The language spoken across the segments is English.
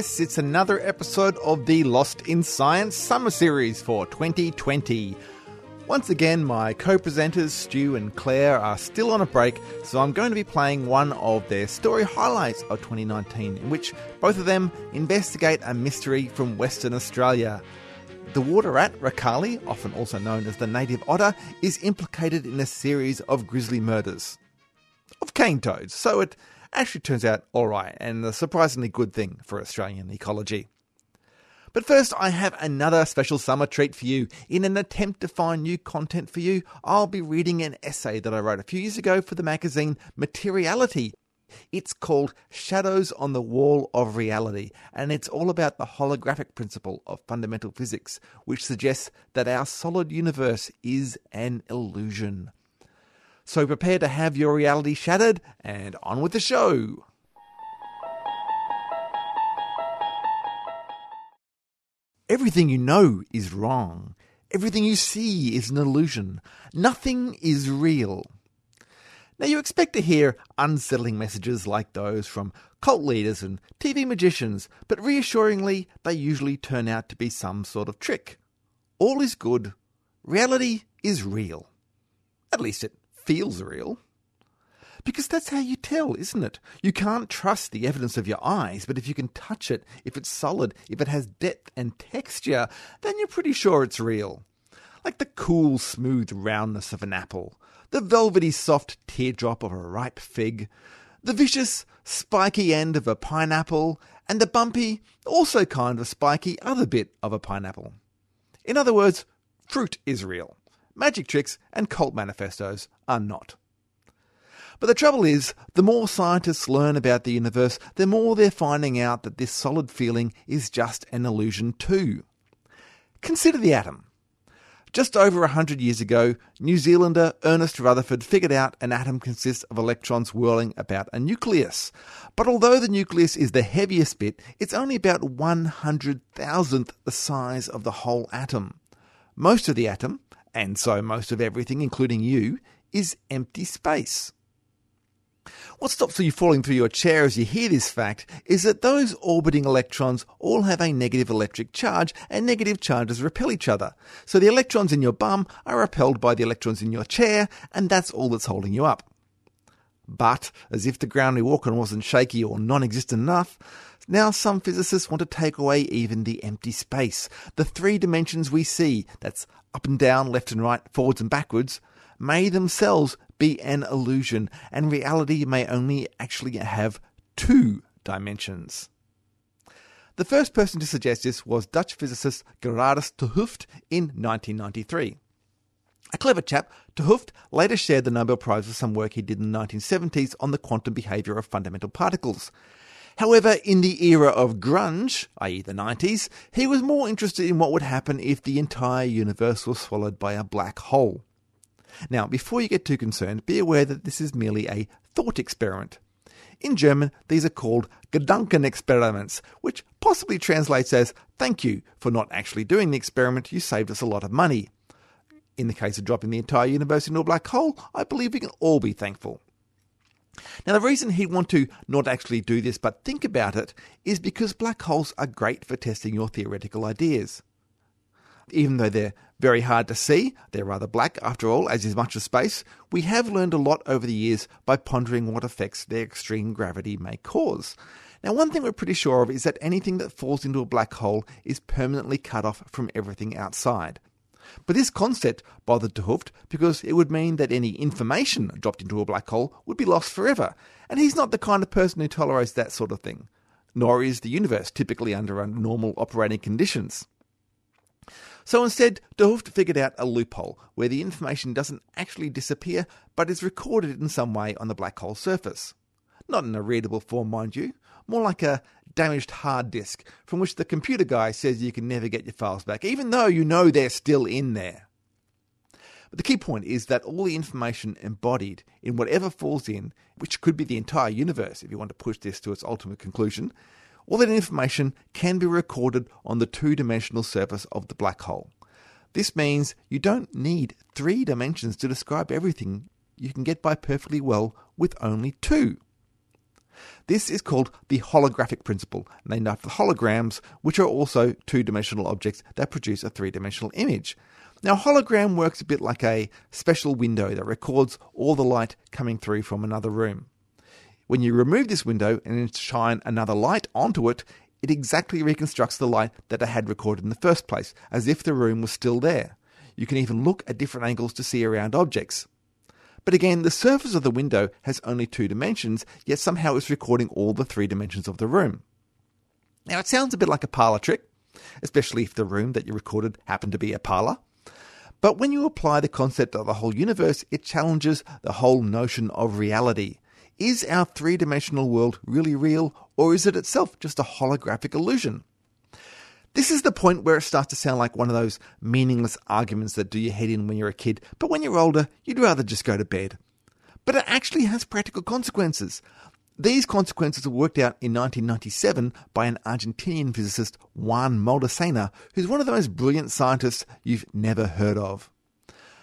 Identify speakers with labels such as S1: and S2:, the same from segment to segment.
S1: Yes, it's another episode of the Lost in Science Summer Series for 2020. Once again, my co presenters, Stu and Claire, are still on a break, so I'm going to be playing one of their story highlights of 2019, in which both of them investigate a mystery from Western Australia. The water rat, Rakali, often also known as the native otter, is implicated in a series of grisly murders of cane toads, so it actually turns out alright and a surprisingly good thing for Australian ecology. But first, I have another special summer treat for you. In an attempt to find new content for you, I'll be reading an essay that I wrote a few years ago for the magazine Materiality. It's called Shadows on the Wall of Reality, and it's all about the holographic principle of fundamental physics, which suggests that our solid universe is an illusion. So prepare to have your reality shattered, and on with the show. Everything you know is wrong. Everything you see is an illusion. Nothing is real. Now, you expect to hear unsettling messages like those from cult leaders and TV magicians, but reassuringly, they usually turn out to be some sort of trick. All is good. Reality is real. At least it feels real. Because that's how you tell, isn't it? You can't trust the evidence of your eyes, but if you can touch it, if it's solid, if it has depth and texture, then you're pretty sure it's real. Like the cool, smooth roundness of an apple, the velvety, soft teardrop of a ripe fig, the vicious, spiky end of a pineapple, and the bumpy, also kind of spiky other bit of a pineapple. In other words, fruit is real. Magic tricks and cult manifestos are not. But the trouble is, the more scientists learn about the universe, the more they're finding out that this solid feeling is just an illusion too. Consider the atom. Just over a hundred years ago, New Zealander Ernest Rutherford figured out an atom consists of electrons whirling about a nucleus. But although the nucleus is the heaviest bit, it's only about one hundred thousandth the size of the whole atom. Most of the atom, and so most of everything, including you, is empty space. What stops you falling through your chair as you hear this fact is that those orbiting electrons all have a negative electric charge, and negative charges repel each other. So the electrons in your bum are repelled by the electrons in your chair, and that's all that's holding you up. But, as if the ground we walk on wasn't shaky or non existent enough, now some physicists want to take away even the empty space. The three dimensions we see, that's up and down, left and right, forwards and backwards, may themselves be an illusion, and reality may only actually have two dimensions. The first person to suggest this was Dutch physicist Gerardus 't Hooft in 1993. A clever chap, 't Hooft later shared the Nobel Prize for some work he did in the 1970s on the quantum behaviour of fundamental particles. However, in the era of grunge, i.e., the 90s, he was more interested in what would happen if the entire universe was swallowed by a black hole. Now, before you get too concerned, be aware that this is merely a thought experiment. In German, these are called Gedankenexperiments, which possibly translates as thank you for not actually doing the experiment, you saved us a lot of money. In the case of dropping the entire universe into a black hole, I believe we can all be thankful. Now, the reason he'd want to not actually do this but think about it is because black holes are great for testing your theoretical ideas. Even though they're very hard to see, they're rather black after all, as is much of space, we have learned a lot over the years by pondering what effects their extreme gravity may cause. Now, one thing we're pretty sure of is that anything that falls into a black hole is permanently cut off from everything outside. But this concept bothered 't Hooft because it would mean that any information dropped into a black hole would be lost forever, and he's not the kind of person who tolerates that sort of thing. Nor is the universe typically under normal operating conditions. So instead, 't Hooft figured out a loophole where the information doesn't actually disappear but is recorded in some way on the black hole surface. Not in a readable form, mind you, more like a damaged hard disk from which the computer guy says you can never get your files back, even though you know they're still in there. But the key point is that all the information embodied in whatever falls in, which could be the entire universe if you want to push this to its ultimate conclusion, all that information can be recorded on the two dimensional surface of the black hole. This means you don't need three dimensions to describe everything. You can get by perfectly well with only two. This is called the holographic principle, named after the holograms, which are also two dimensional objects that produce a three dimensional image. Now, a hologram works a bit like a special window that records all the light coming through from another room. When you remove this window and shine another light onto it, it exactly reconstructs the light that it had recorded in the first place, as if the room was still there. You can even look at different angles to see around objects. But again, the surface of the window has only two dimensions, yet somehow it's recording all the three dimensions of the room. Now, it sounds a bit like a parlor trick, especially if the room that you recorded happened to be a parlor. But when you apply the concept of the whole universe, it challenges the whole notion of reality. Is our three dimensional world really real, or is it itself just a holographic illusion? This is the point where it starts to sound like one of those meaningless arguments that do your head in when you're a kid, but when you're older, you'd rather just go to bed. But it actually has practical consequences. These consequences were worked out in 1997 by an Argentinian physicist, Juan Maldacena, who's one of the most brilliant scientists you've never heard of.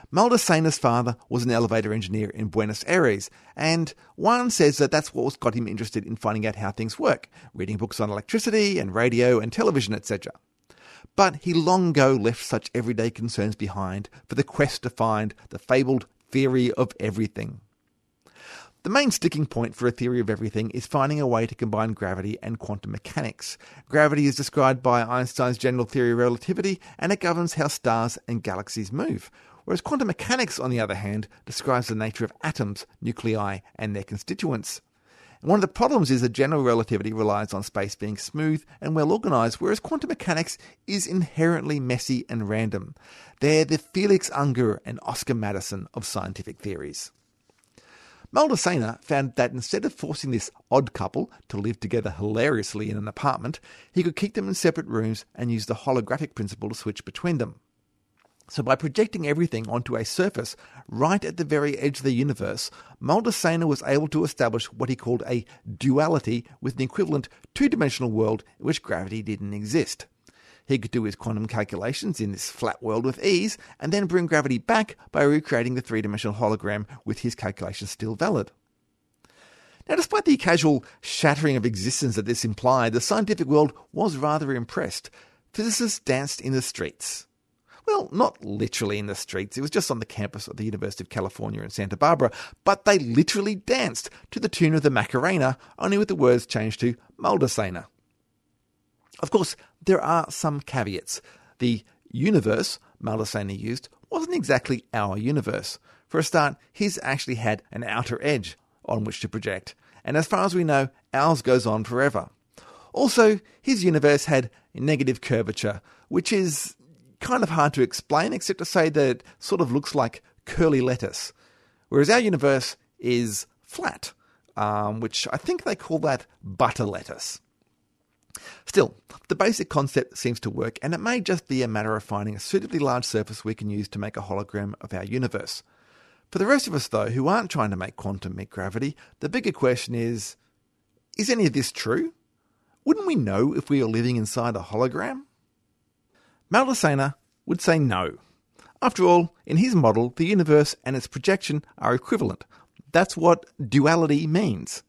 S1: Maldacena's father was an elevator engineer in Buenos Aires, and Juan says that that's what got him interested in finding out how things work, reading books on electricity and radio and television, etc. But he long ago left such everyday concerns behind for the quest to find the fabled theory of everything. The main sticking point for a theory of everything is finding a way to combine gravity and quantum mechanics. Gravity is described by Einstein's general theory of relativity, and it governs how stars and galaxies move, whereas quantum mechanics, on the other hand, describes the nature of atoms, nuclei, and their constituents. And one of the problems is that general relativity relies on space being smooth and well organized, whereas quantum mechanics is inherently messy and random. They're the Felix Unger and Oscar Madison of scientific theories. Maldacena found that instead of forcing this odd couple to live together hilariously in an apartment, he could keep them in separate rooms and use the holographic principle to switch between them. So, by projecting everything onto a surface right at the very edge of the universe, Maldacena was able to establish what he called a duality with an equivalent two dimensional world in which gravity didn't exist. He could do his quantum calculations in this flat world with ease, and then bring gravity back by recreating the three dimensional hologram with his calculations still valid. Now, despite the casual shattering of existence that this implied, the scientific world was rather impressed. Physicists danced in the streets. Well, not literally in the streets, it was just on the campus of the University of California in Santa Barbara, but they literally danced to the tune of the Macarena, only with the words changed to Maldacena. Of course, there are some caveats. The universe Maldacena used wasn't exactly our universe. For a start, his actually had an outer edge on which to project, and as far as we know, ours goes on forever. Also, his universe had negative curvature, which is kind of hard to explain, except to say that it sort of looks like curly lettuce. Whereas our universe is flat, um, which I think they call that butter lettuce. Still, the basic concept seems to work, and it may just be a matter of finding a suitably large surface we can use to make a hologram of our universe. For the rest of us, though, who aren't trying to make quantum meet gravity, the bigger question is is any of this true? Wouldn't we know if we were living inside a hologram? Maldacena would say no. After all, in his model, the universe and its projection are equivalent. That's what duality means.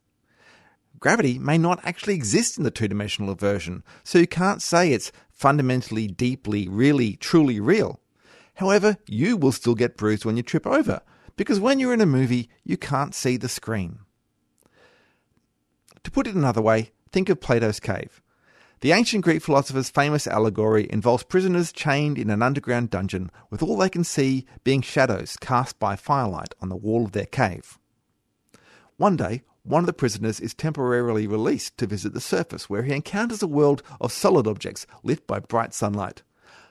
S1: Gravity may not actually exist in the two dimensional version, so you can't say it's fundamentally, deeply, really, truly real. However, you will still get bruised when you trip over, because when you're in a movie, you can't see the screen. To put it another way, think of Plato's cave. The ancient Greek philosopher's famous allegory involves prisoners chained in an underground dungeon with all they can see being shadows cast by firelight on the wall of their cave. One day, one of the prisoners is temporarily released to visit the surface where he encounters a world of solid objects lit by bright sunlight.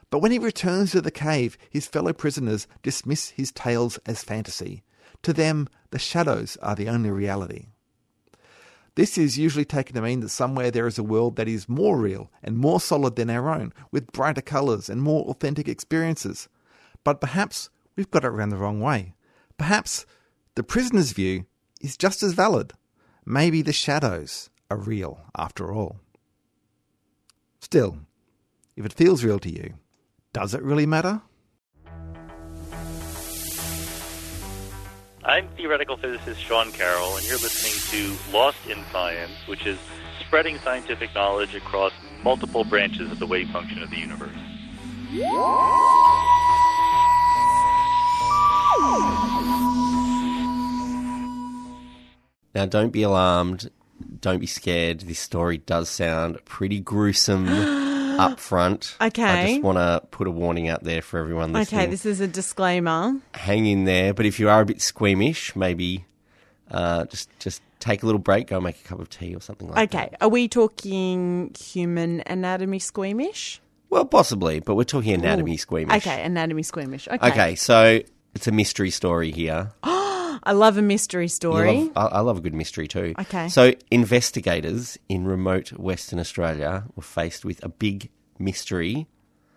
S1: But when he returns to the cave, his fellow prisoners dismiss his tales as fantasy. To them, the shadows are the only reality. This is usually taken to mean that somewhere there is a world that is more real and more solid than our own, with brighter colours and more authentic experiences. But perhaps we've got it around the wrong way. Perhaps the prisoner's view is just as valid. Maybe the shadows are real after all. Still, if it feels real to you, does it really matter?
S2: I'm theoretical physicist Sean Carroll, and you're listening to Lost in Science, which is spreading scientific knowledge across multiple branches of the wave function of the universe.
S3: Now, don't be alarmed. Don't be scared. This story does sound pretty gruesome up front.
S4: Okay.
S3: I just want to put a warning out there for everyone listening.
S4: Okay, this is a disclaimer.
S3: Hang in there. But if you are a bit squeamish, maybe uh, just just take a little break, go make a cup of tea or something like that.
S4: Okay, are we talking human anatomy squeamish?
S3: Well, possibly, but we're talking anatomy squeamish.
S4: Okay, anatomy squeamish. Okay.
S3: Okay, so it's a mystery story here.
S4: I love a mystery story.
S3: love- I, I love a good mystery too.
S4: Okay.
S3: So investigators in remote Western Australia were faced with a big mystery.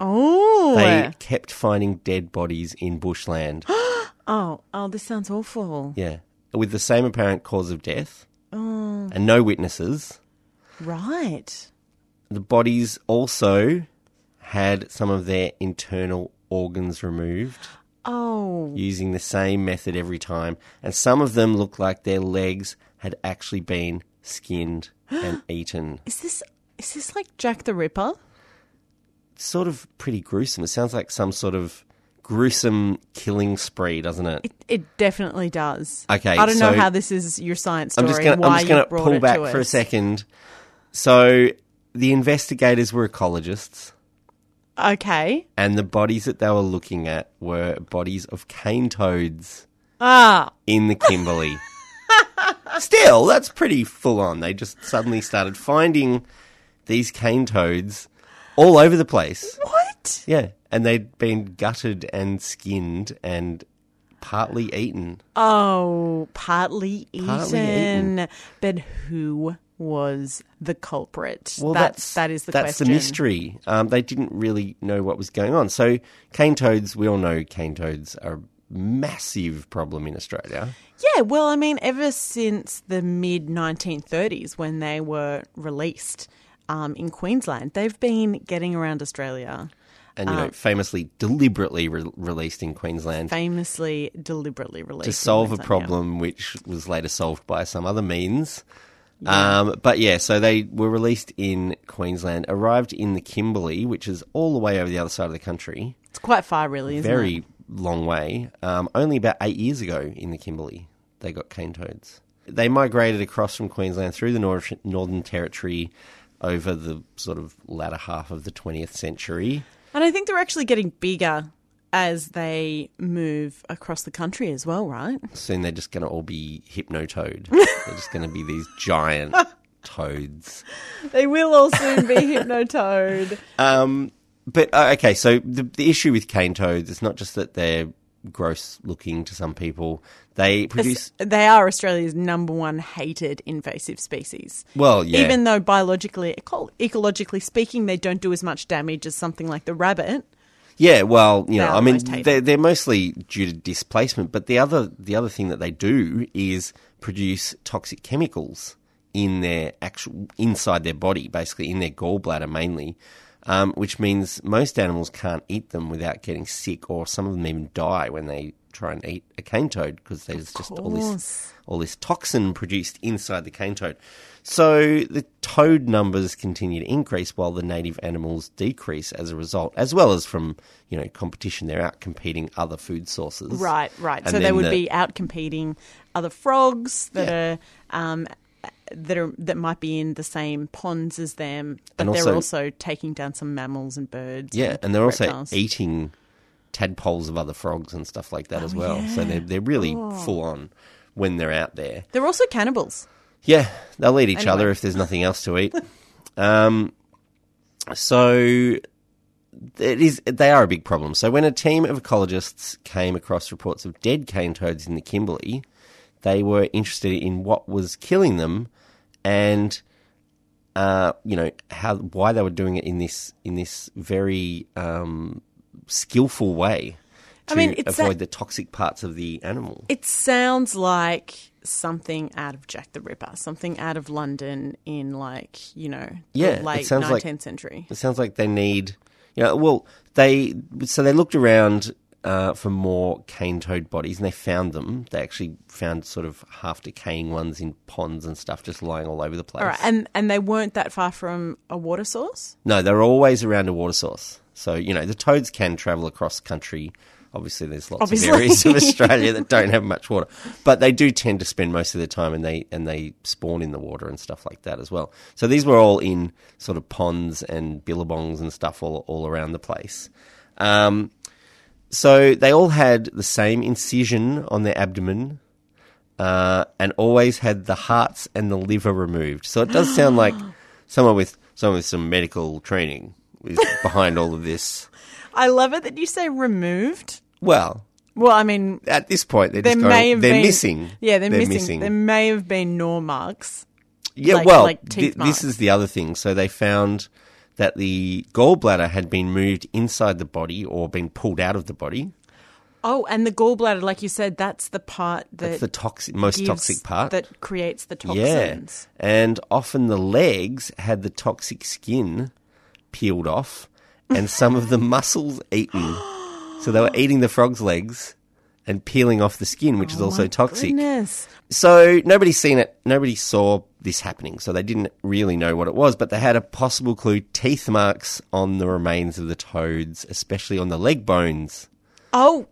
S4: oh.
S3: They kept finding dead bodies in bushland.
S4: oh, oh, this sounds awful.
S3: yeah. With the same apparent cause of death.
S4: Oh.
S3: And no witnesses.
S4: Right.
S3: The bodies also had some of their internal organs removed
S4: Oh.
S3: using the same method every time. And some of them looked like their legs had actually been skinned and eaten.
S4: Is this is this like Jack the Ripper?
S3: sort of pretty gruesome. It sounds like some sort of gruesome killing spree, doesn't it?
S4: It, it definitely does.
S3: Okay,
S4: I don't know how this is your science
S3: I'm
S4: story.
S3: just gonna
S4: why
S3: I'm just gonna pull back
S4: to
S3: for a second. So the investigators were ecologists,
S4: Okay.
S3: and the bodies that they were looking at were bodies of cane toads
S4: Ah.
S3: in the Kimberley. Still, that's pretty full on. They just suddenly started finding these cane toads all over the place.
S4: What?
S3: Yeah, and they'd been gutted and skinned and partly eaten.
S4: Oh, partly eaten.
S3: Partly eaten.
S4: But who was the culprit?
S3: Well,
S4: that's, that is the
S3: that's
S4: question.
S3: the mystery. Um, they didn't really know what was going on. So cane toads, we all know cane toads are a massive problem in Australia.
S4: Yeah, well, I mean, ever since the mid 1930s when they were released um, in Queensland, they've been getting around Australia,
S3: And you know,
S4: Um,
S3: famously, deliberately re- released in Queensland
S4: famously, deliberately released.
S3: to solve a
S4: Queensland, yeah.
S3: problem which was later solved by some other means. Um, but yeah, so they were released in Queensland, arrived in the Kimberley, which is all the way over the other side of the country.
S4: It's quite far, really, isn't
S3: very
S4: it?
S3: long way. Um, only about eight years ago in the Kimberley, they got cane toads. They migrated across from Queensland through the Nor- Northern Territory over the sort of latter half of the 20th century.
S4: And I think they're actually getting bigger as they move across the country as well, right?
S3: Soon they're just going to all be hypnotoad. they're just going to be these giant toads.
S4: They will all soon be hypnotoad.
S3: Um, but uh, okay, so the, the issue with cane toads is not just that they're gross looking to some people. They produce
S4: They are Australia's number one hated invasive species.
S3: well, yeah.
S4: Even though biologically, eco- ecologically speaking, they don't do as much damage as something like the rabbit.
S3: Yeah, well, you know, I mean, they're, they're mostly due to displacement, but the other the other thing that they do is produce toxic chemicals in their actual inside their body, basically in their gallbladder mainly, um, which means most animals can't eat them without getting sick, or some of them even die when they try and eat a cane toad because there's just all this all this toxin produced inside the cane toad. So the toad numbers continue to increase while the native animals decrease as a result, as well as from you know competition. They're out competing other food sources.
S4: Right, right.
S3: And
S4: so they would
S3: the-
S4: be out competing other frogs that
S3: Yeah.
S4: are um, that are that might be in the same ponds as them, but
S3: And
S4: they're
S3: also-
S4: also taking down some mammals and birds.
S3: Yeah, and they're also eating tadpoles of other frogs and stuff like that as well. So they're they're really full on when they're out there.
S4: They're also cannibals.
S3: Yeah, they'll eat each
S4: Anyway.
S3: other if there's nothing else to eat. um, so it is they are a big problem. So when a team of ecologists came across reports of dead cane toads in the Kimberley, they were interested in what was killing them and uh, you know how why they were doing it in this in this very um, skillful way to
S4: I mean,
S3: avoid
S4: that-
S3: the toxic parts of the animal.
S4: It sounds like something out of Jack the Ripper, something out of London in like you know
S3: Yeah,
S4: late
S3: sounds like-
S4: nineteenth century.
S3: It sounds like they need, you know, well, they, so they looked around uh, for more cane toad bodies, and they found them. They actually found sort of half decaying ones in ponds and stuff, just lying all over the place.
S4: All right, and and they weren't that far from a water source.
S3: no, they're always around a water source. So you know the toads can travel across country. Obviously, there's lots
S4: Obviously.
S3: of areas of Australia that don't have much water, but they do tend to spend most of their time and they and they spawn in the water and stuff like that as well. So these were all in sort of ponds and billabongs and stuff all all around the place. Um, so they all had the same incision on their abdomen, uh, and always had the hearts and the liver removed. So it does sound like someone with someone with some medical training is behind all of this.
S4: I love it that you say removed.
S3: Well,
S4: Well, I mean,
S3: at this point, they're
S4: there
S3: just
S4: may
S3: going,
S4: have
S3: they're
S4: been
S3: missing.
S4: Yeah, they're, missing. There may have been gnaw marks.
S3: yeah,
S4: like-
S3: well,
S4: like teeth
S3: this is the other thing. So they found that the gallbladder had been moved inside the body or been pulled out of the body.
S4: Oh, and the gallbladder, like you said, that's the part that
S3: That's the toxic, most
S4: gives-
S3: toxic part.
S4: that creates the toxins.
S3: Yeah,
S4: toxins.
S3: and often the legs had the toxic skin peeled off, and some of the muscles eaten. So they were eating the frog's legs and peeling off the skin, which is oh also toxic.
S4: Oh Goodness.
S3: So nobody's seen it. Nobody saw this happening, so they didn't really know what it was. But they had a possible clue: teeth marks on the remains of the toads, especially on the leg bones.
S4: Oh,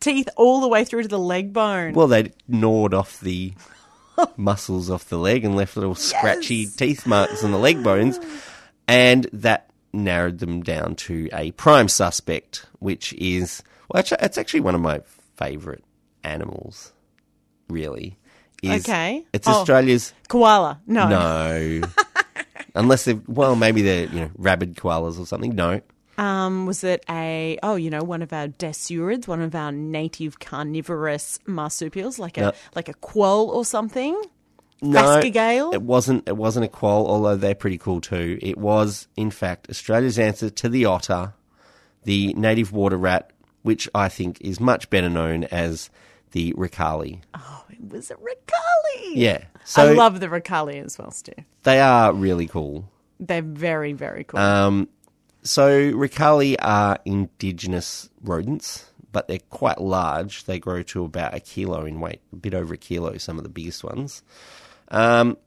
S4: teeth all the way through to the leg bone.
S3: Well, they gnawed off the muscles off the leg and left little scratchy teeth marks on the leg bones, and that narrowed them down to a prime suspect, which is well, actually, it's actually one of my favourite animals. Really, is
S4: Okay.
S3: It's
S4: Oh.
S3: Australia's
S4: Koala. No.
S3: no. Unless they're, well, maybe they're, you know, rabid koalas or something. No.
S4: Um, was it a, oh, you know, one of our dasyurids, one of our native carnivorous marsupials, like a,
S3: No.
S4: like a quoll or something?
S3: No.
S4: Phascogale?
S3: It wasn't, it wasn't a quoll, although they're pretty cool too. It was, in fact, Australia's answer to the otter, the native water rat, which I think is much better known as the rakali.
S4: Oh, it was a rakali.
S3: Yeah. So
S4: I love the rakali as well, Stu.
S3: they are really cool.
S4: They're very, very cool.
S3: Um, so rakali are indigenous rodents, but they're quite large. They grow to about a kilo in weight, a bit over a kilo. Some of the biggest ones, um,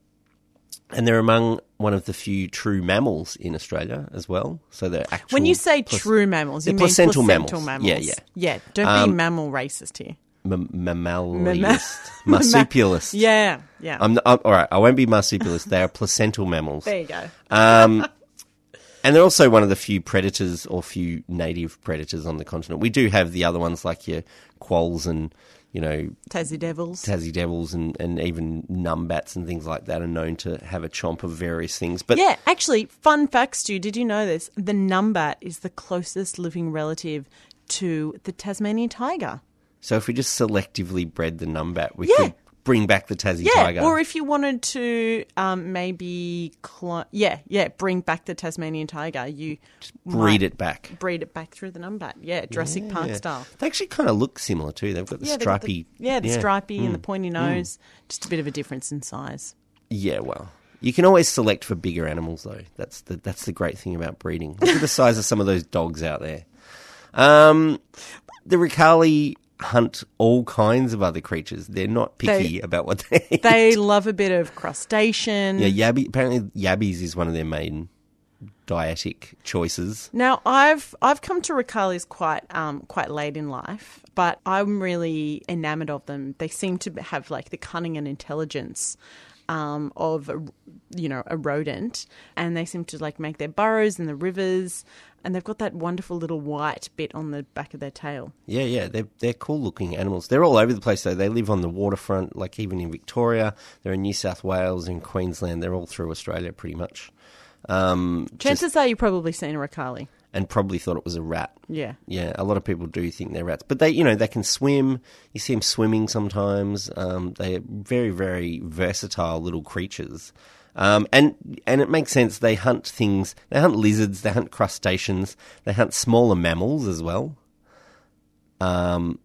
S3: and they're among one of the few true mammals in Australia as well. So they're actual.
S4: when you say
S3: plas-
S4: true mammals, you mean
S3: placental
S4: placental,
S3: mammals.
S4: mammals.
S3: Yeah,
S4: Yeah, don't
S3: Um,
S4: be mammal racist here.
S3: m- mammalist, marsupialist.
S4: Yeah, yeah.
S3: I'm, I'm all right. I won't be marsupialist. They are placental mammals.
S4: there you go.
S3: Um, and they're also one of the few predators or few native predators on the continent. We do have the other ones like your quolls and, you know,
S4: Tassie Devils.
S3: Tassie devils and, and even numbats and things like that are known to have a chomp of various things. But
S4: yeah, actually, fun fact, Stu, did you know this? The numbat is the closest living relative to the Tasmanian tiger.
S3: so if we just selectively bred the numbat, we
S4: Yeah.
S3: could bring back the Tassie
S4: Yeah,
S3: tiger.
S4: or if you wanted to um, maybe, cl- yeah, yeah, bring back the Tasmanian tiger, you
S3: breed it back.
S4: breed it back through the numbat. Yeah, Jurassic Park style.
S3: They actually kind of look similar too. They've got the
S4: Yeah, they've got
S3: stripy.
S4: The, yeah, the stripy
S3: Mm.
S4: and the pointy nose. Just a bit of a difference in size.
S3: Yeah, well, you can always select for bigger animals, though. That's the that's the great thing about breeding. Look at the size of some of those dogs out there. Um, the Rakali hunt all kinds of other creatures. They're not picky
S4: They-
S3: about what they eat.
S4: They love a bit of crustacean.
S3: yeah, yabby. Apparently, yabbies is one of their main dietic choices.
S4: Now I've I've come to Rakalis quite um quite late in life, but I'm really enamored of them. They seem to have like the cunning and intelligence um, of a, you know a rodent, and they seem to like make their burrows in the rivers, and they've got that wonderful little white bit on the back of their tail.
S3: Yeah, yeah, they're they're cool looking animals. They're all over the place though. They live on the waterfront, like even in Victoria. They're in New South Wales, in Queensland. They're all through Australia, pretty much. Um, just-
S4: Chances are you've probably seen a Rakali.
S3: and probably thought it was a rat.
S4: Yeah.
S3: Yeah, a lot of people do think they're rats, but they, you know, they can swim. You see them swimming sometimes. Um, they're very, very versatile little creatures, um, and and it makes sense. They hunt things. They hunt lizards. They hunt crustaceans. They hunt smaller mammals as well. Um,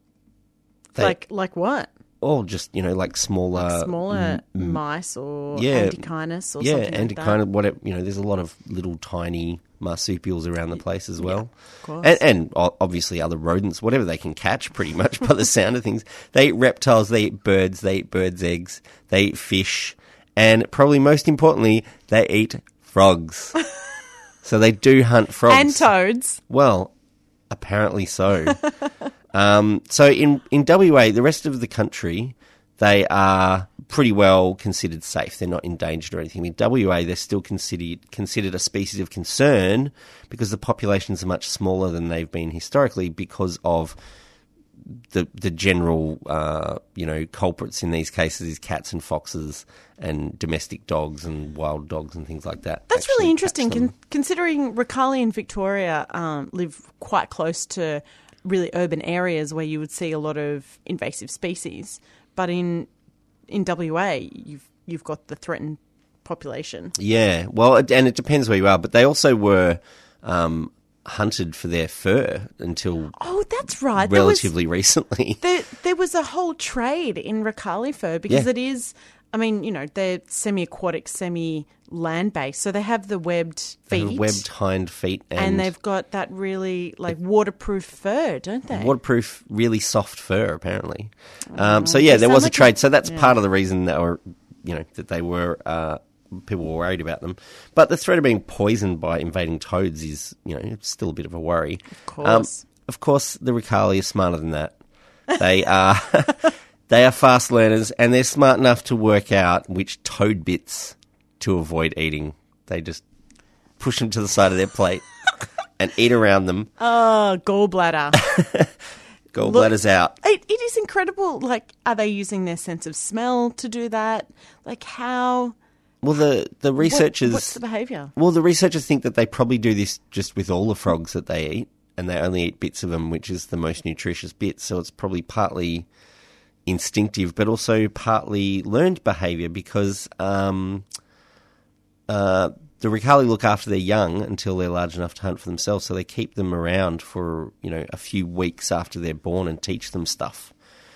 S3: they,
S4: like like what?
S3: or just you know, like smaller,
S4: Smaller mice or
S3: yeah.
S4: Antechinus or
S3: yeah,
S4: something
S3: and
S4: like that.
S3: what it, you know. There's a lot of little tiny marsupials around the place as well.
S4: course.
S3: And, and obviously other rodents, whatever they can catch, pretty much by the sound of things. They eat reptiles, they eat birds, they eat birds' eggs, they eat fish, and probably most importantly, they eat frogs. so they do hunt frogs.
S4: And toads.
S3: Well, apparently so. um, so in in WA, the rest of the country, they are pretty well considered safe. They're not endangered or anything. In WA, they're still considered considered a species of concern because the populations are much smaller than they've been historically because of the the general uh, you know culprits in these cases is cats and foxes and domestic dogs and wild dogs and things like that.
S4: That's really interesting, con- considering Rakali and Victoria um, live quite close to really urban areas where you would see a lot of invasive species. But in in WA, you've you've got the threatened population.
S3: Yeah, well, and it depends where you are, but they also were um, hunted for their fur until
S4: Oh, that's right. There was-
S3: relatively recently.
S4: There, there was a whole trade in Rakali fur because
S3: Yeah.
S4: it is. I mean, you know, they're semi-aquatic, semi-land-based, so they have the webbed feet,
S3: webbed hind feet and,
S4: and they've got that really like waterproof fur, don't they?
S3: waterproof, really soft fur, apparently. Um, so yeah, there was a trade. so that's
S4: yeah.
S3: part of the reason that were, you know, that they were uh, people were worried about them. But the threat of being poisoned by invading toads is, you know, still a bit of a worry. Of um,
S4: course.
S3: of course, the Rakali are smarter than that. They are. They are fast learners and they're smart enough to work out which toad bits to avoid eating. They just push them to the side of their plate and eat around them.
S4: Oh, gallbladder.
S3: Gallbladders out.
S4: it, it is incredible. Like, are they using their sense of smell to do that? Like, how?
S3: Well, the, the
S4: what-
S3: researchers.
S4: what's the behaviour?
S3: Well, the researchers think that they probably do this just with all the frogs that they eat, and they only eat bits of them, which is the most nutritious bit. So it's probably partly instinctive, but also partly learned behaviour because um, uh, the Rakali look after their young until they're large enough to hunt for themselves. So they keep them around for you know a few weeks after they're born and teach them stuff.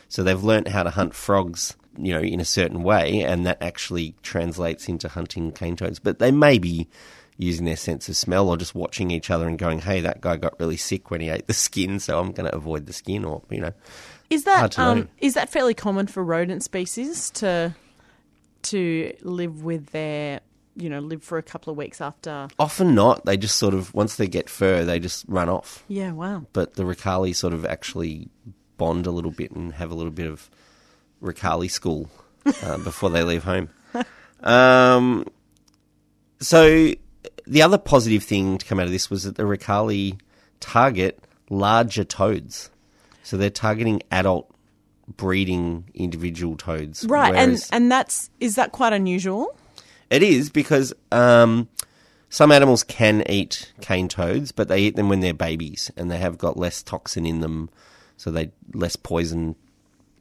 S3: So they've learnt how to hunt frogs, you know, in a certain way, and that actually translates into hunting cane toads. But they may be using their sense of smell or just watching each other and going, "Hey, that guy got really sick when he ate the skin, so I'm going to avoid the skin," or you know.
S4: Is that um, is that fairly common for rodent species to to live with their you know live for a couple of weeks after?
S3: Often not. They just sort of once they get fur, they just run off.
S4: Yeah, wow.
S3: But the Rakali sort of actually bond a little bit and have a little bit of Rakali school uh, before they leave home. Um, so the other positive thing to come out of this was that the Rakali target larger toads. So they're targeting adult breeding individual toads.
S4: Right, and and that's is that quite unusual?
S3: it is because um, some animals can eat cane toads, but they eat them when they're babies, and they have got less toxin in them, so they less poison,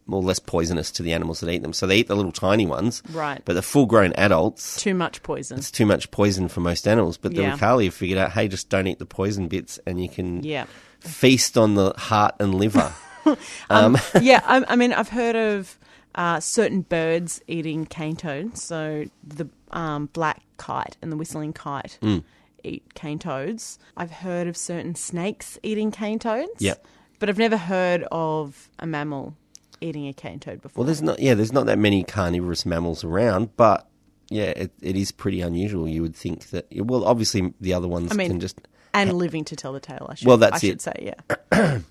S3: more or less poisonous to the animals that eat them. So they eat the little tiny ones,
S4: Right.
S3: But the full-grown adults,
S4: Too much poison.
S3: it's too much poison for most animals. But the
S4: Yeah.
S3: Rakali figured out, hey, just don't eat the poison bits, and you can
S4: Yeah.
S3: feast on the heart and liver.
S4: yeah, I, I mean, I've heard of uh, certain birds eating cane toads. So the um, black kite and the whistling kite
S3: Mm.
S4: eat cane toads. I've heard of certain snakes eating cane toads.
S3: Yep.
S4: But I've never heard of a mammal eating a cane toad before.
S3: Well, there's not. Yeah, there's not that many carnivorous mammals around, but yeah, it, it is pretty unusual. You would think that. Well, obviously the other ones
S4: I mean,
S3: can just.
S4: and living to tell the tale. I should.
S3: Well, that's
S4: I should say, yeah.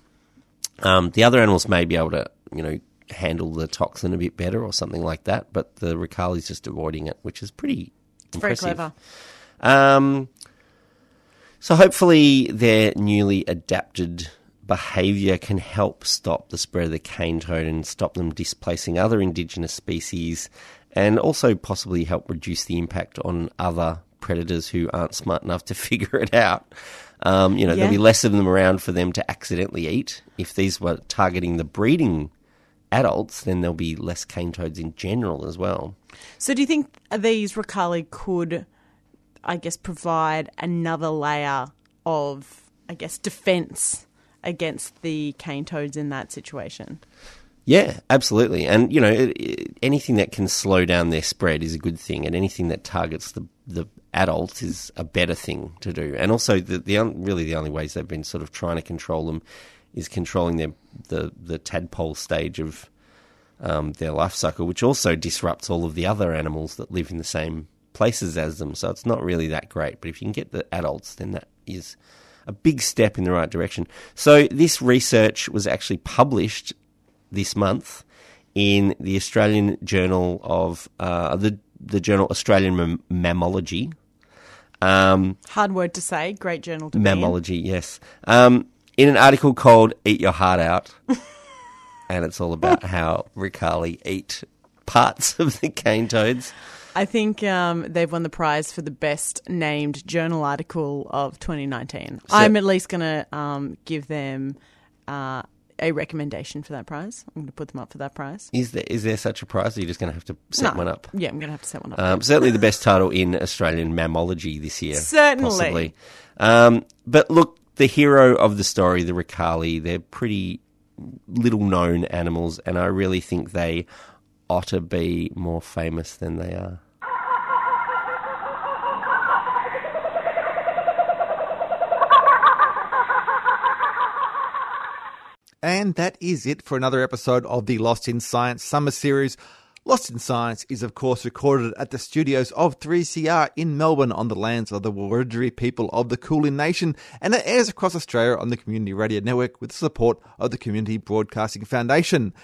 S3: Um, the other animals may be able to, you know, handle the toxin a bit better or something like that, but the Rakali's just avoiding it, which is pretty
S4: It's very clever.
S3: Um, so hopefully their newly adapted behaviour can help stop the spread of the cane toad and stop them displacing other indigenous species and also possibly help reduce the impact on other predators who aren't smart enough to figure it out. Um, you know, there'll be less of them around for them to accidentally eat. If these were targeting the breeding adults, then there'll be less cane toads in general as well.
S4: So, do you think these Rakali could, I guess, provide another layer of, I guess, defense against the cane toads in that situation?
S3: Yeah, absolutely. And, you know, it, it, anything that can slow down their spread is a good thing. And anything that targets the the adults is a better thing to do. And also, the, the un, really the only ways they've been sort of trying to control them is controlling their the the tadpole stage of um, their life cycle, which also disrupts all of the other animals that live in the same places as them. So it's not really that great. But if you can get the adults, then that is a big step in the right direction. So this research was actually published this month in the Australian Journal of uh, the the journal Australian Mam- Mammalogy. Um,
S4: Hard word to say. Great journal to.
S3: Mammalogy, yes. Um, in an article called "Eat Your Heart Out," and it's all about how Rakali eat parts of the cane toads.
S4: I think um, they've won the prize for the best named journal article of 2019. I'm at least going to um, give them uh, a recommendation for that prize. I'm going to put them up for that prize.
S3: Is there is there such a prize? Or you're just going to have to set
S4: No.
S3: one up.
S4: Yeah, I'm going to have to set one up.
S3: Um, certainly the best title in Australian mammalogy this year.
S4: Certainly.
S3: Possibly. Um, but look, the hero of the story, the Rakali, they're pretty little known animals, and I really think they ought to be more famous than they are.
S1: And that is it for another episode of the Lost in Science Summer Series. Lost in Science is, of course, recorded at the studios of 3CR in Melbourne on the lands of the Wurundjeri people of the Kulin Nation, and it airs across Australia on the Community Radio Network with the support of the Community Broadcasting Foundation.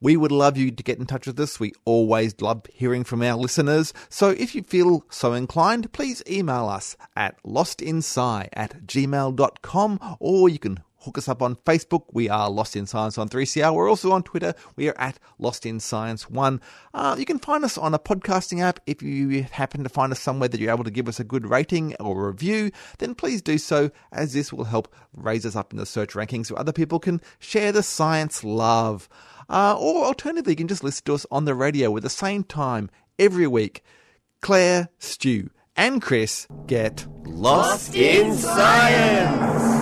S1: We would love you to get in touch with us. We always love hearing from our listeners. So if you feel so inclined, please email us at lostinsci at gmail.com or you can hook us up on Facebook. We are Lost in Science on 3CR. We're also on Twitter. We are at Lost in Science 1. Uh, you can find us on a podcasting app. If you happen to find us somewhere that you're able to give us a good rating or review, then please do so, as this will help raise us up in the search rankings so other people can share the science love. Uh, or alternatively, you can just listen to us on the radio at the same time every week. Claire, Stu, and Chris get
S3: Lost in Science!